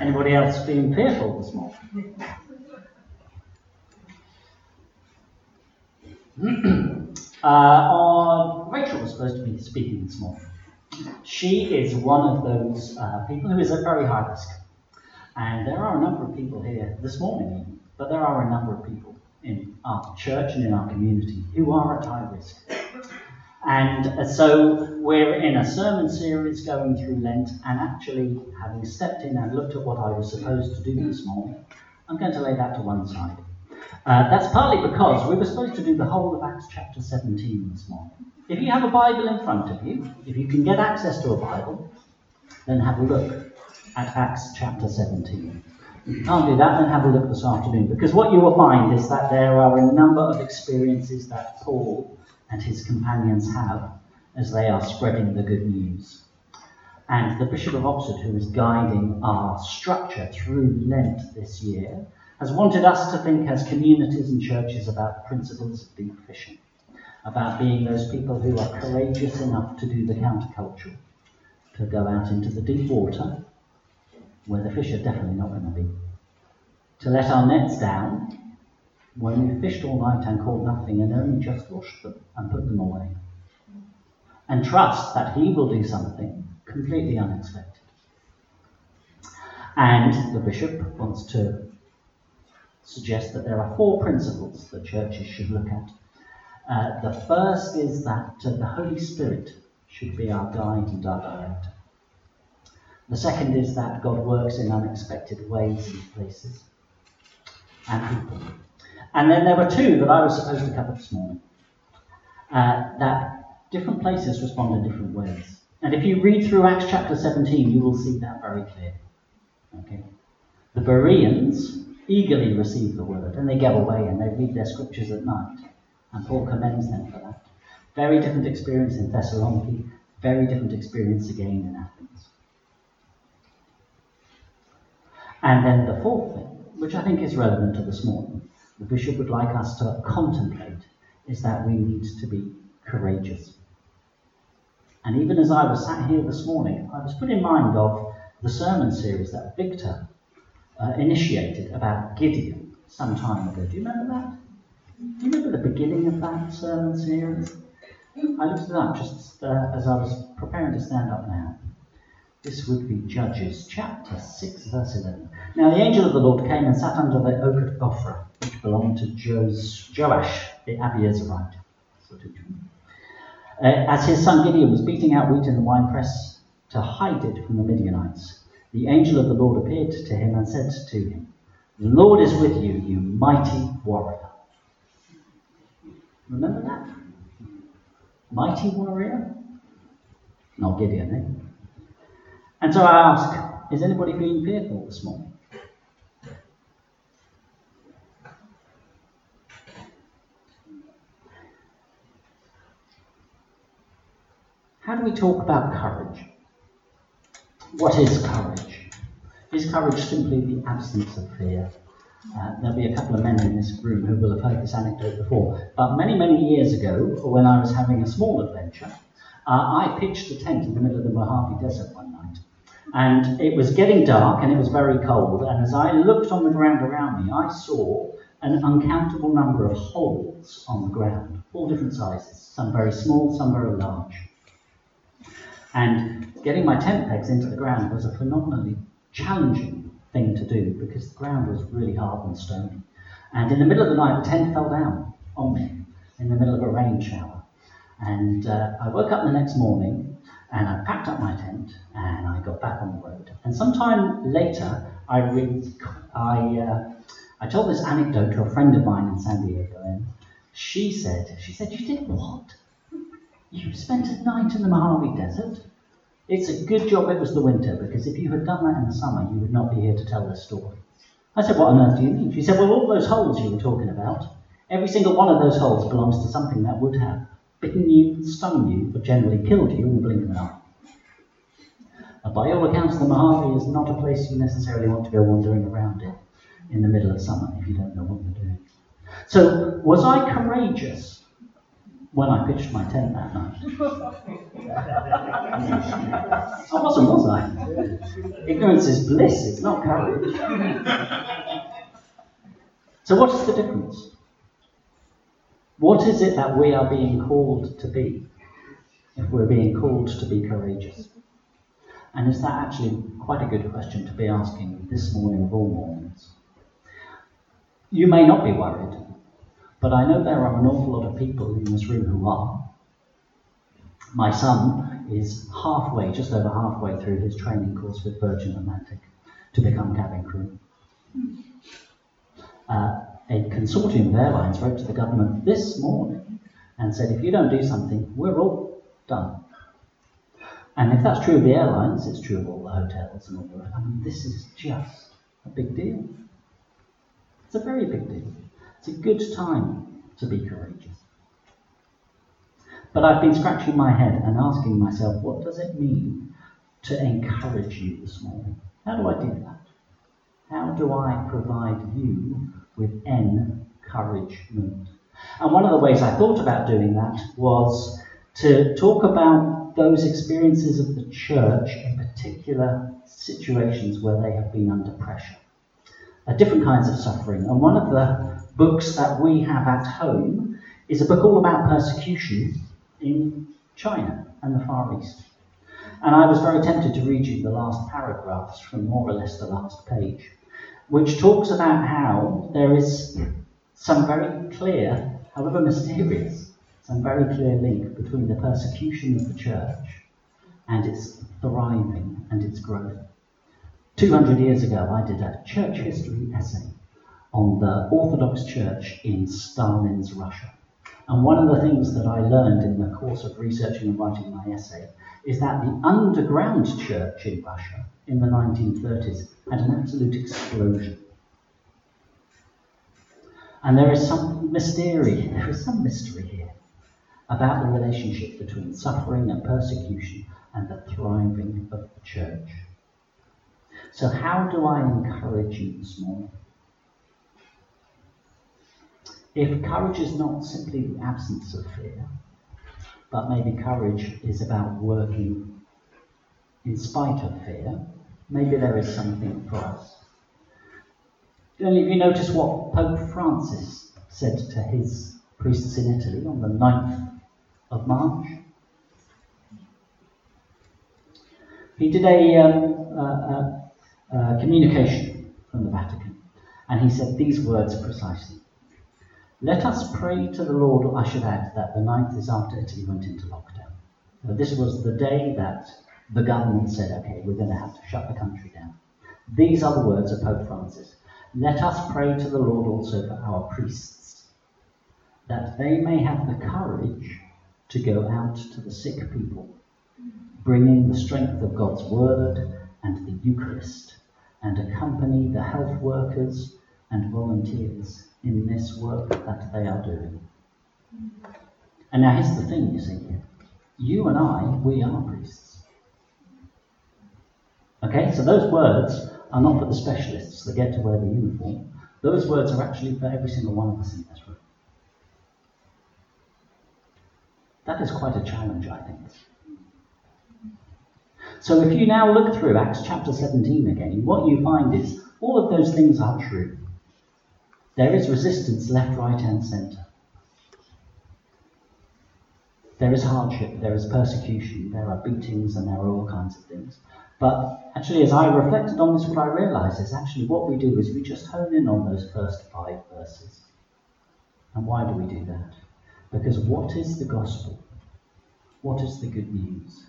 Anybody else being fearful this morning? uh, Rachel was supposed to be speaking this morning. She is one of those uh, people who is at very high risk. And there are a number of people here this morning, but there are a number of people in our church and in our community who are at high risk. And uh, so we're in a sermon series going through Lent, and actually, having stepped in and looked at what I was supposed to do this morning, I'm going to lay that to one side. Uh, that's partly because we were supposed to do the whole of Acts chapter 17 this morning. If you have a Bible in front of you, if you can get access to a Bible, then have a look at Acts chapter 17. If you can't do that, then have a look this afternoon, because what you will find is that there are a number of experiences that Paul and his companions have as they are spreading the good news. And the Bishop of Oxford, who is guiding our structure through Lent this year, has wanted us to think as communities and churches about principles of deep fishing, about being those people who are courageous enough to do the counterculture, to go out into the deep water where the fish are definitely not going to be, to let our nets down when we've fished all night and caught nothing and only just washed them and put them away. And trust that He will do something completely unexpected. And the bishop wants to suggest that there are four principles that churches should look at. Uh, the first is that uh, the Holy Spirit should be our guide and our director. The second is that God works in unexpected ways and places and people. And then there were two that I was supposed to cover this morning. Uh, that different places respond in different ways. And if you read through Acts chapter 17, you will see that very clearly. Okay? The Bereans eagerly receive the word and they go away and they read their scriptures at night. And Paul commends them for that. Very different experience in Thessaloniki, very different experience again in Athens. And then the fourth thing, which I think is relevant to this morning, the bishop would like us to contemplate is that we need to be courageous. And even as I was sat here this morning, I was put in mind of the sermon series that Victor uh, initiated about Gideon some time ago. Do you remember that? Do you remember the beginning of that sermon series? I looked it up just uh, as I was preparing to stand up now. This would be Judges chapter 6, verse 11. Now the angel of the Lord came and sat under the oak of Ophrah, which belonged to Joash the Abiezrite. Uh, as his son Gideon was beating out wheat in the winepress to hide it from the Midianites, the angel of the Lord appeared to him and said to him, The Lord is with you, you mighty warrior. Remember that? Mighty warrior? Not Gideon, eh? And so I ask, is anybody feeling fearful this morning? How do we talk about courage? What is courage? Is courage simply the absence of fear? Uh, there'll be a couple of men in this room who will have heard this anecdote before. But many, many years ago, when I was having a small adventure, uh, I pitched a tent in the middle of the Mojave Desert one night. And it was getting dark and it was very cold. And as I looked on the ground around me, I saw an uncountable number of holes on the ground, all different sizes, some very small, some very large. And getting my tent pegs into the ground was a phenomenally challenging thing to do because the ground was really hard and stony. And in the middle of the night, the tent fell down on me in the middle of a rain shower. And uh, I woke up the next morning and I packed up my tent and I got back on the road. And sometime later, I, re- I, uh, I told this anecdote to a friend of mine in San Diego. And she said, she said, you did what? You spent a night in the Mojave Desert? It's a good job it was the winter, because if you had done that in the summer, you would not be here to tell this story. I said, What on earth do you mean? She said, Well, all those holes you were talking about, every single one of those holes belongs to something that would have bitten you, stung you, or generally killed you in the blink of an eye. By all accounts, the Mojave is not a place you necessarily want to go wandering around in in the middle of summer if you don't know what you're doing. So, was I courageous when I pitched my tent that night. I wasn't, was I? Ignorance is bliss, it's not courage. so, what is the difference? What is it that we are being called to be if we're being called to be courageous? And is that actually quite a good question to be asking this morning of all mornings? You may not be worried, but I know there are an awful lot of people in this room who are. My son is halfway, just over halfway through his training course with Virgin Atlantic to become cabin crew. Uh, a consortium of airlines wrote to the government this morning and said, if you don't do something, we're all done. And if that's true of the airlines, it's true of all the hotels and all the rest. I mean, this is just a big deal. It's a very big deal. It's a good time to be courageous. But I've been scratching my head and asking myself, what does it mean to encourage you this morning? How do I do that? How do I provide you with encouragement? And one of the ways I thought about doing that was to talk about those experiences of the church in particular situations where they have been under pressure, different kinds of suffering. And one of the books that we have at home is a book all about persecution in China and the Far East. And I was very tempted to read you the last paragraphs from more or less the last page, which talks about how there is some very clear, however mysterious, some very clear link between the persecution of the church and its thriving and its growth. 200 years ago, I did a church history essay on the Orthodox Church in Stalin's Russia. And one of the things that I learned in the course of researching and writing my essay is that the underground church in Russia in the 1930s had an absolute explosion. And there is some mystery, there is some mystery here about the relationship between suffering and persecution and the thriving of the church. So, how do I encourage you this morning? If courage is not simply the absence of fear, but maybe courage is about working in spite of fear, maybe there is something for us. Do if you notice what Pope Francis said to his priests in Italy on the 9th of March? He did a, um, uh, uh, uh, communication from the Vatican, and he said these words precisely let us pray to the Lord, I should add, that the 9th is after Italy went into lockdown. Now, this was the day that the government said, okay, we're going to have to shut the country down. These are the words of Pope Francis. Let us pray to the Lord also for our priests, that they may have the courage to go out to the sick people, bringing the strength of God's word and the Eucharist, and accompany the health workers and volunteers in this work that they are doing. And now here's the thing, you see. here. You and I, we are priests. Okay, so those words are not for the specialists that get to wear the uniform. Those words are actually for every single one of us in this room. That is quite a challenge, I think. So if you now look through Acts chapter 17 again, what you find is all of those things are true. There is resistance left, right, and centre. There is hardship, there is persecution, there are beatings, and there are all kinds of things. But actually, as I reflected on this, what I realised is actually what we do is we just hone in on those first five verses. And why do we do that? Because what is the gospel? What is the good news?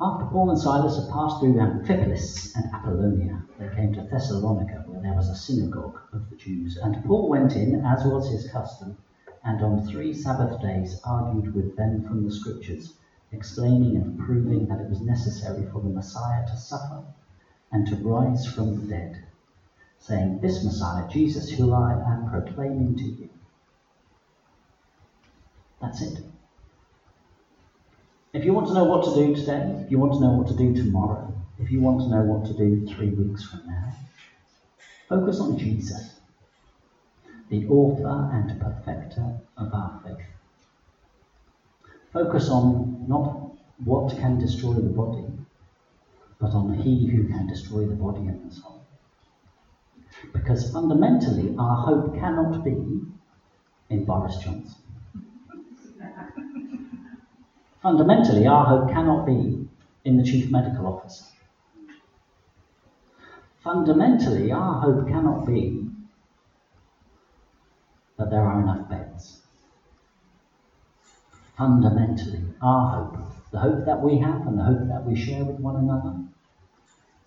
After Paul and Silas had passed through Amphipolis and Apollonia, they came to Thessalonica, where there was a synagogue of the Jews. And Paul went in, as was his custom, and on three Sabbath days argued with them from the Scriptures, explaining and proving that it was necessary for the Messiah to suffer and to rise from the dead, saying, This Messiah, Jesus, who I am proclaiming to you. That's it. If you want to know what to do today, if you want to know what to do tomorrow, if you want to know what to do three weeks from now, focus on Jesus, the author and perfecter of our faith. Focus on not what can destroy the body, but on He who can destroy the body and the soul. Because fundamentally, our hope cannot be in Boris Johnson. Fundamentally, our hope cannot be in the chief medical officer. Fundamentally, our hope cannot be that there are enough beds. Fundamentally, our hope, the hope that we have and the hope that we share with one another,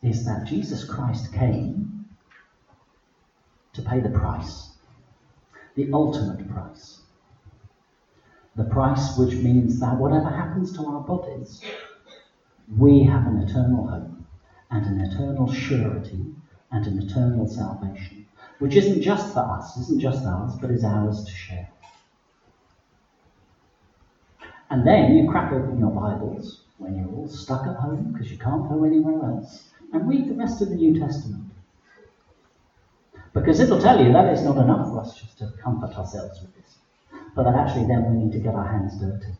is that Jesus Christ came to pay the price, the ultimate price. The price which means that whatever happens to our bodies, we have an eternal hope and an eternal surety and an eternal salvation, which isn't just for us, isn't just ours, but is ours to share. And then you crack open your Bibles when you're all stuck at home because you can't go anywhere else and read the rest of the New Testament. Because it'll tell you that it's not enough for us just to comfort ourselves with this, but that actually then we need to get our hands dirty,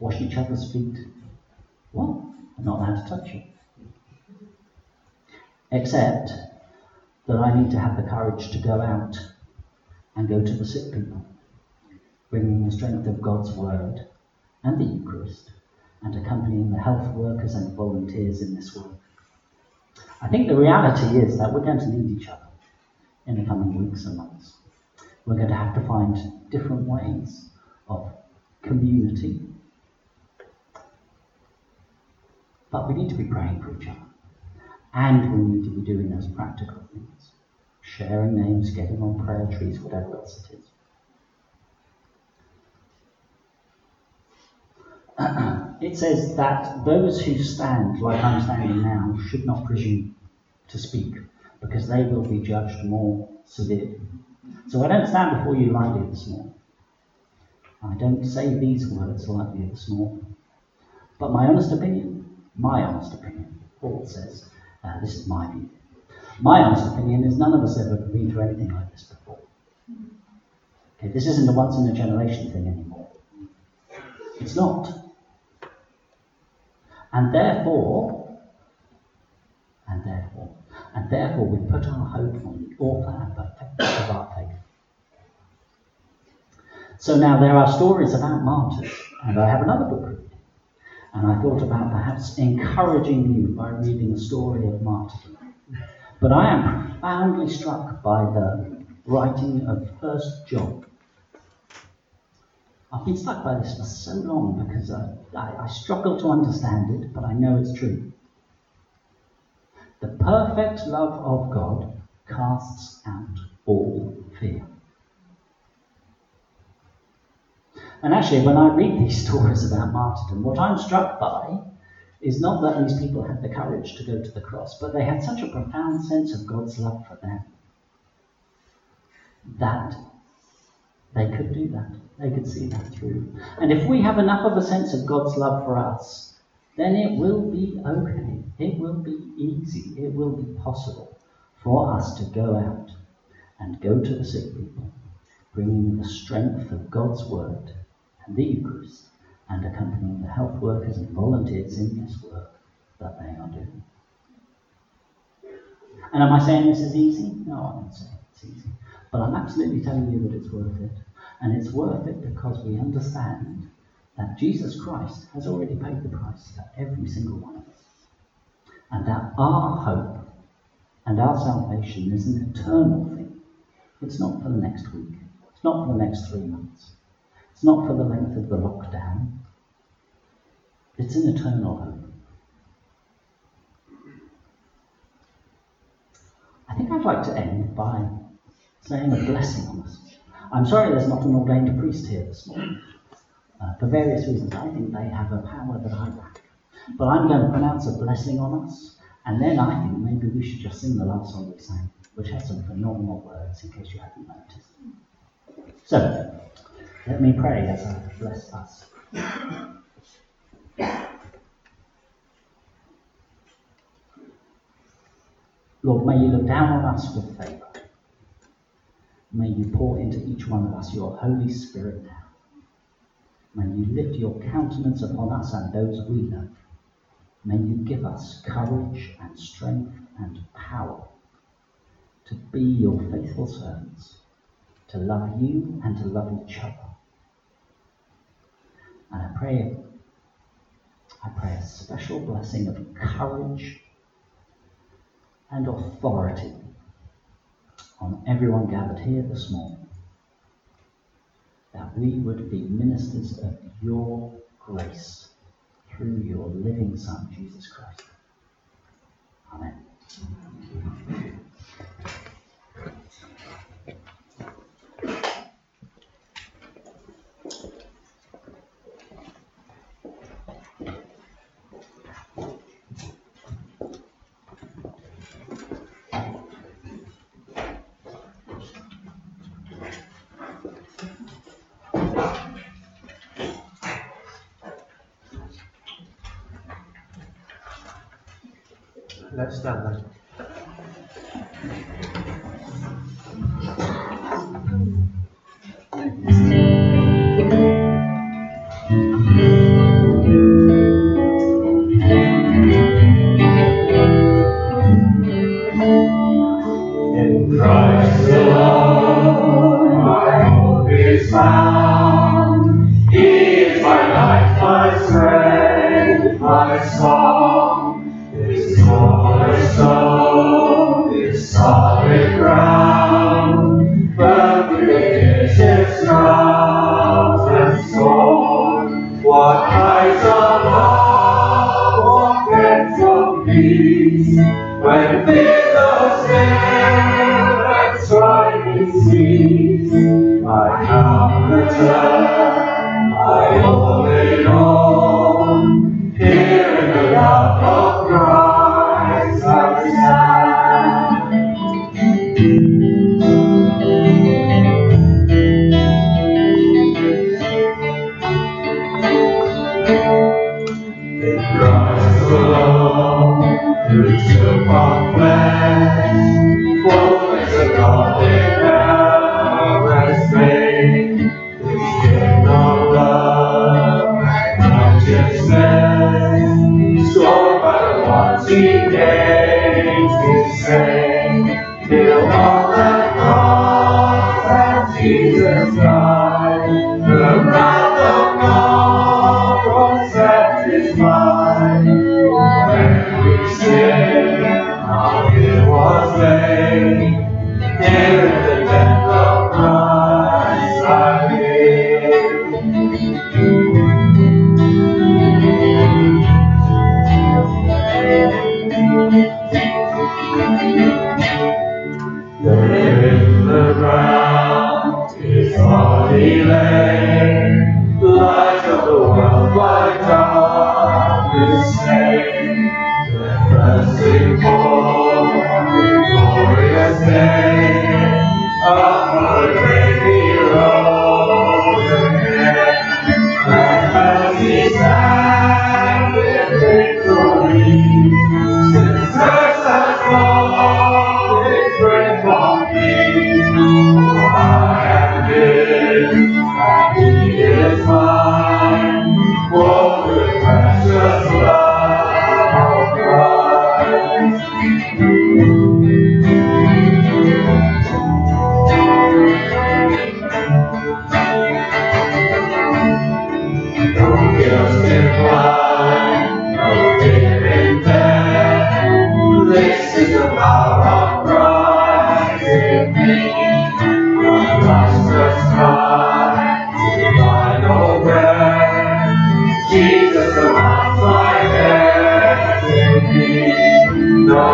wash each other's feet. What? I'm not allowed to touch you. Except that I need to have the courage to go out and go to the sick people, bringing the strength of God's word and the Eucharist, and accompanying the health workers and volunteers in this work. I think the reality is that we're going to need each other in the coming weeks and months. We're going to have to find different ways of community. But we need to be praying for each other. And we need to be doing those practical things sharing names, getting on prayer trees, whatever else it is. it says that those who stand, like I'm standing now, should not presume to speak, because they will be judged more severely. So I don't stand before you lightly this morning. I don't say these words lightly this morning. But my honest opinion, my honest opinion, Paul says, uh, this is my view. My honest opinion is none of us ever been through anything like this before. Okay, this isn't a once in a generation thing anymore. It's not. And therefore, and therefore, and therefore we put our hope on the author and perfecter of our faith. So now there are stories about martyrs, and I have another book. And I thought about perhaps encouraging you by reading a story of martyrdom. But I am profoundly struck by the writing of First John. I've been stuck by this for so long because I, I, I struggle to understand it, but I know it's true. The perfect love of God casts out all fear. And actually, when I read these stories about martyrdom, what I'm struck by is not that these people had the courage to go to the cross, but they had such a profound sense of God's love for them that they could do that. They could see that through. And if we have enough of a sense of God's love for us, then it will be okay. It will be easy. It will be possible for us to go out and go to the sick people, bringing the strength of God's word Eucharist, and accompanying the health workers and volunteers in this work that they are doing. And am I saying this is easy? No, I'm not saying it's easy. But I'm absolutely telling you that it's worth it. And it's worth it because we understand that Jesus Christ has already paid the price for every single one of us. And that our hope and our salvation is an eternal thing. It's not for the next week. It's not for the next three months. It's not for the length of the lockdown. It's an eternal hope. I think I'd like to end by saying a blessing on us. I'm sorry there's not an ordained priest here this morning. Uh, for various reasons, I think they have a power that I lack. But I'm going to pronounce a blessing on us, and then I think maybe we should just sing the last song we sang, which has some phenomenal words in case you haven't noticed. So, let me pray as I bless us. Lord, may you look down on us with favour. May you pour into each one of us your Holy Spirit now. May you lift your countenance upon us and those we love. May you give us courage and strength and power to be your faithful servants, to love you and to love each other and I pray, I pray a special blessing of courage and authority on everyone gathered here this morning. That we would be ministers of your grace through your living Son, Jesus Christ. Let's start. In Christ alone, my hope is found. He is my life, my strength, my song. peace when billows sail and trying seas. I now